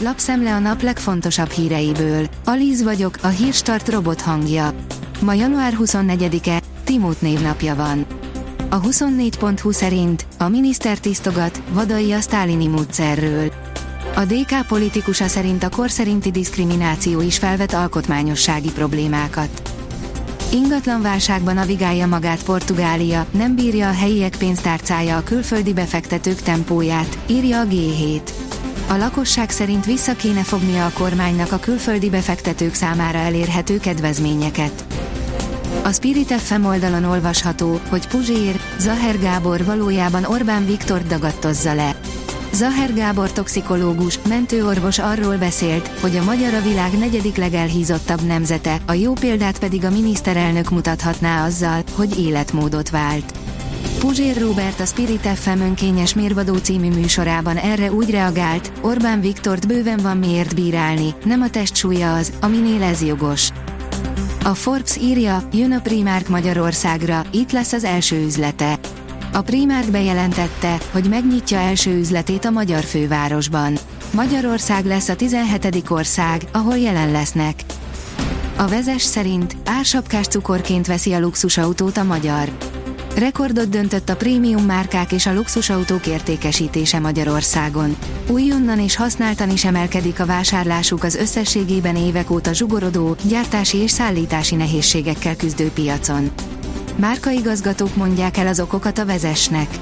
lapszemle a nap legfontosabb híreiből. Alíz vagyok, a hírstart robot hangja. Ma január 24-e, Timót névnapja van. A 24.20 szerint a miniszter tisztogat, vadai a sztálini módszerről. A DK politikusa szerint a kor szerinti diszkrimináció is felvet alkotmányossági problémákat. Ingatlan válságban navigálja magát Portugália, nem bírja a helyiek pénztárcája a külföldi befektetők tempóját, írja a G7. A lakosság szerint vissza kéne fognia a kormánynak a külföldi befektetők számára elérhető kedvezményeket. A Spirit FM oldalon olvasható, hogy Puzsér, Zaher Gábor valójában Orbán Viktor dagadtozza le. Zaher Gábor toxikológus, mentőorvos arról beszélt, hogy a magyar a világ negyedik legelhízottabb nemzete, a jó példát pedig a miniszterelnök mutathatná azzal, hogy életmódot vált. Puzsér Robert a Spirit FM önkényes mérvadó című műsorában erre úgy reagált, Orbán Viktort bőven van miért bírálni, nem a testsúlya az, aminél ez jogos. A Forbes írja, jön a Primark Magyarországra, itt lesz az első üzlete. A Primark bejelentette, hogy megnyitja első üzletét a magyar fővárosban. Magyarország lesz a 17. ország, ahol jelen lesznek. A vezes szerint ársapkás cukorként veszi a luxusautót a magyar. Rekordot döntött a prémium márkák és a luxusautók értékesítése Magyarországon. Újonnan és használtan is emelkedik a vásárlásuk az összességében évek óta zsugorodó, gyártási és szállítási nehézségekkel küzdő piacon. Márkaigazgatók mondják el az okokat a vezesnek.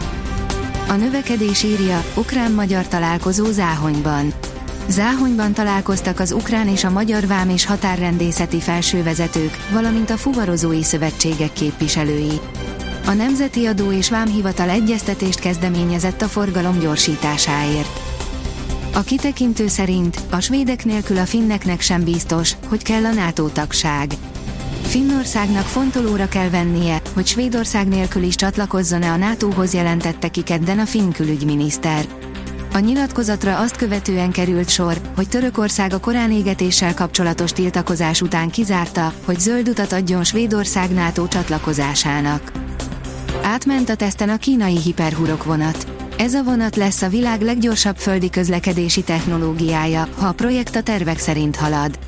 A növekedés írja, ukrán-magyar találkozó Záhonyban. Záhonyban találkoztak az ukrán és a magyar vám és határrendészeti felsővezetők, valamint a fuvarozói szövetségek képviselői. A Nemzeti Adó és Vámhivatal egyeztetést kezdeményezett a forgalom gyorsításáért. A kitekintő szerint a svédek nélkül a finneknek sem biztos, hogy kell a NATO tagság. Finnországnak fontolóra kell vennie, hogy Svédország nélkül is csatlakozzon-e a NATO-hoz jelentette ki kedden a finn külügyminiszter. A nyilatkozatra azt követően került sor, hogy Törökország a korán égetéssel kapcsolatos tiltakozás után kizárta, hogy zöld utat adjon Svédország NATO csatlakozásának. Átment a teszten a kínai hiperhurok vonat. Ez a vonat lesz a világ leggyorsabb földi közlekedési technológiája, ha a projekt a tervek szerint halad.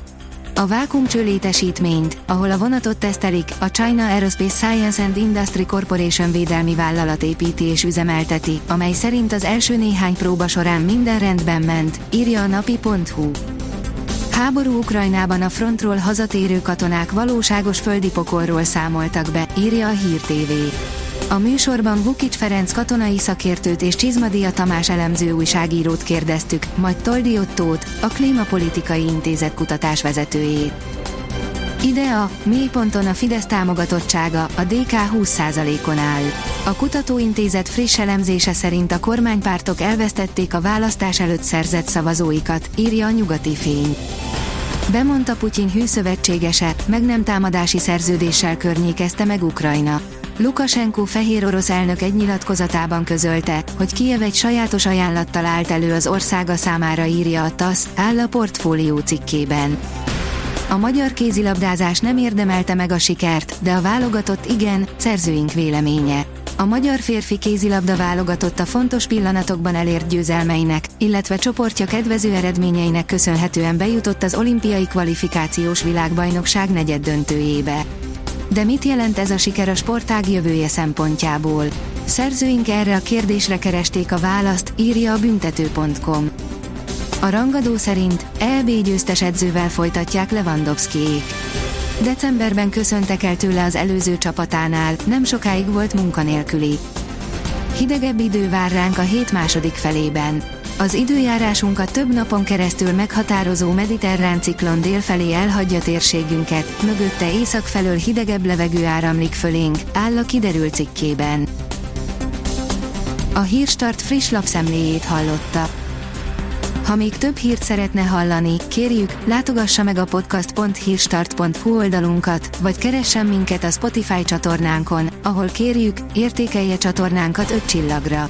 A vákumcső létesítményt, ahol a vonatot tesztelik, a China Aerospace Science and Industry Corporation védelmi vállalat építi és üzemelteti, amely szerint az első néhány próba során minden rendben ment, írja a napi.hu. Háború Ukrajnában a frontról hazatérő katonák valóságos földi pokolról számoltak be, írja a Hír TV. A műsorban Vukic Ferenc katonai szakértőt és Csizmadia Tamás elemző újságírót kérdeztük, majd Toldi Ottót, a Klímapolitikai Intézet kutatás vezetőjét. Ide a mélyponton a Fidesz támogatottsága a DK 20%-on áll. A kutatóintézet friss elemzése szerint a kormánypártok elvesztették a választás előtt szerzett szavazóikat, írja a nyugati fény. Bemondta Putyin hűszövetségese, meg nem támadási szerződéssel környékezte meg Ukrajna. Lukasenko fehér orosz elnök egy nyilatkozatában közölte, hogy Kiev egy sajátos ajánlattal állt elő az országa számára írja a TASZ, áll a portfólió cikkében. A magyar kézilabdázás nem érdemelte meg a sikert, de a válogatott igen, szerzőink véleménye. A magyar férfi kézilabda válogatott a fontos pillanatokban elért győzelmeinek, illetve csoportja kedvező eredményeinek köszönhetően bejutott az olimpiai kvalifikációs világbajnokság negyed döntőjébe. De mit jelent ez a siker a sportág jövője szempontjából? Szerzőink erre a kérdésre keresték a választ, írja a büntető.com. A rangadó szerint EB győztes edzővel folytatják Lewandowskiék. Decemberben köszöntek el tőle az előző csapatánál, nem sokáig volt munkanélküli. Hidegebb idő vár ránk a hét második felében. Az időjárásunkat több napon keresztül meghatározó mediterrán ciklon délfelé elhagyja térségünket, mögötte észak felől hidegebb levegő áramlik fölénk, áll a kiderült cikkében. A Hírstart friss lapszemléjét hallotta. Ha még több hírt szeretne hallani, kérjük, látogassa meg a podcast.hírstart.hu oldalunkat, vagy keressen minket a Spotify csatornánkon, ahol kérjük, értékelje csatornánkat 5 csillagra.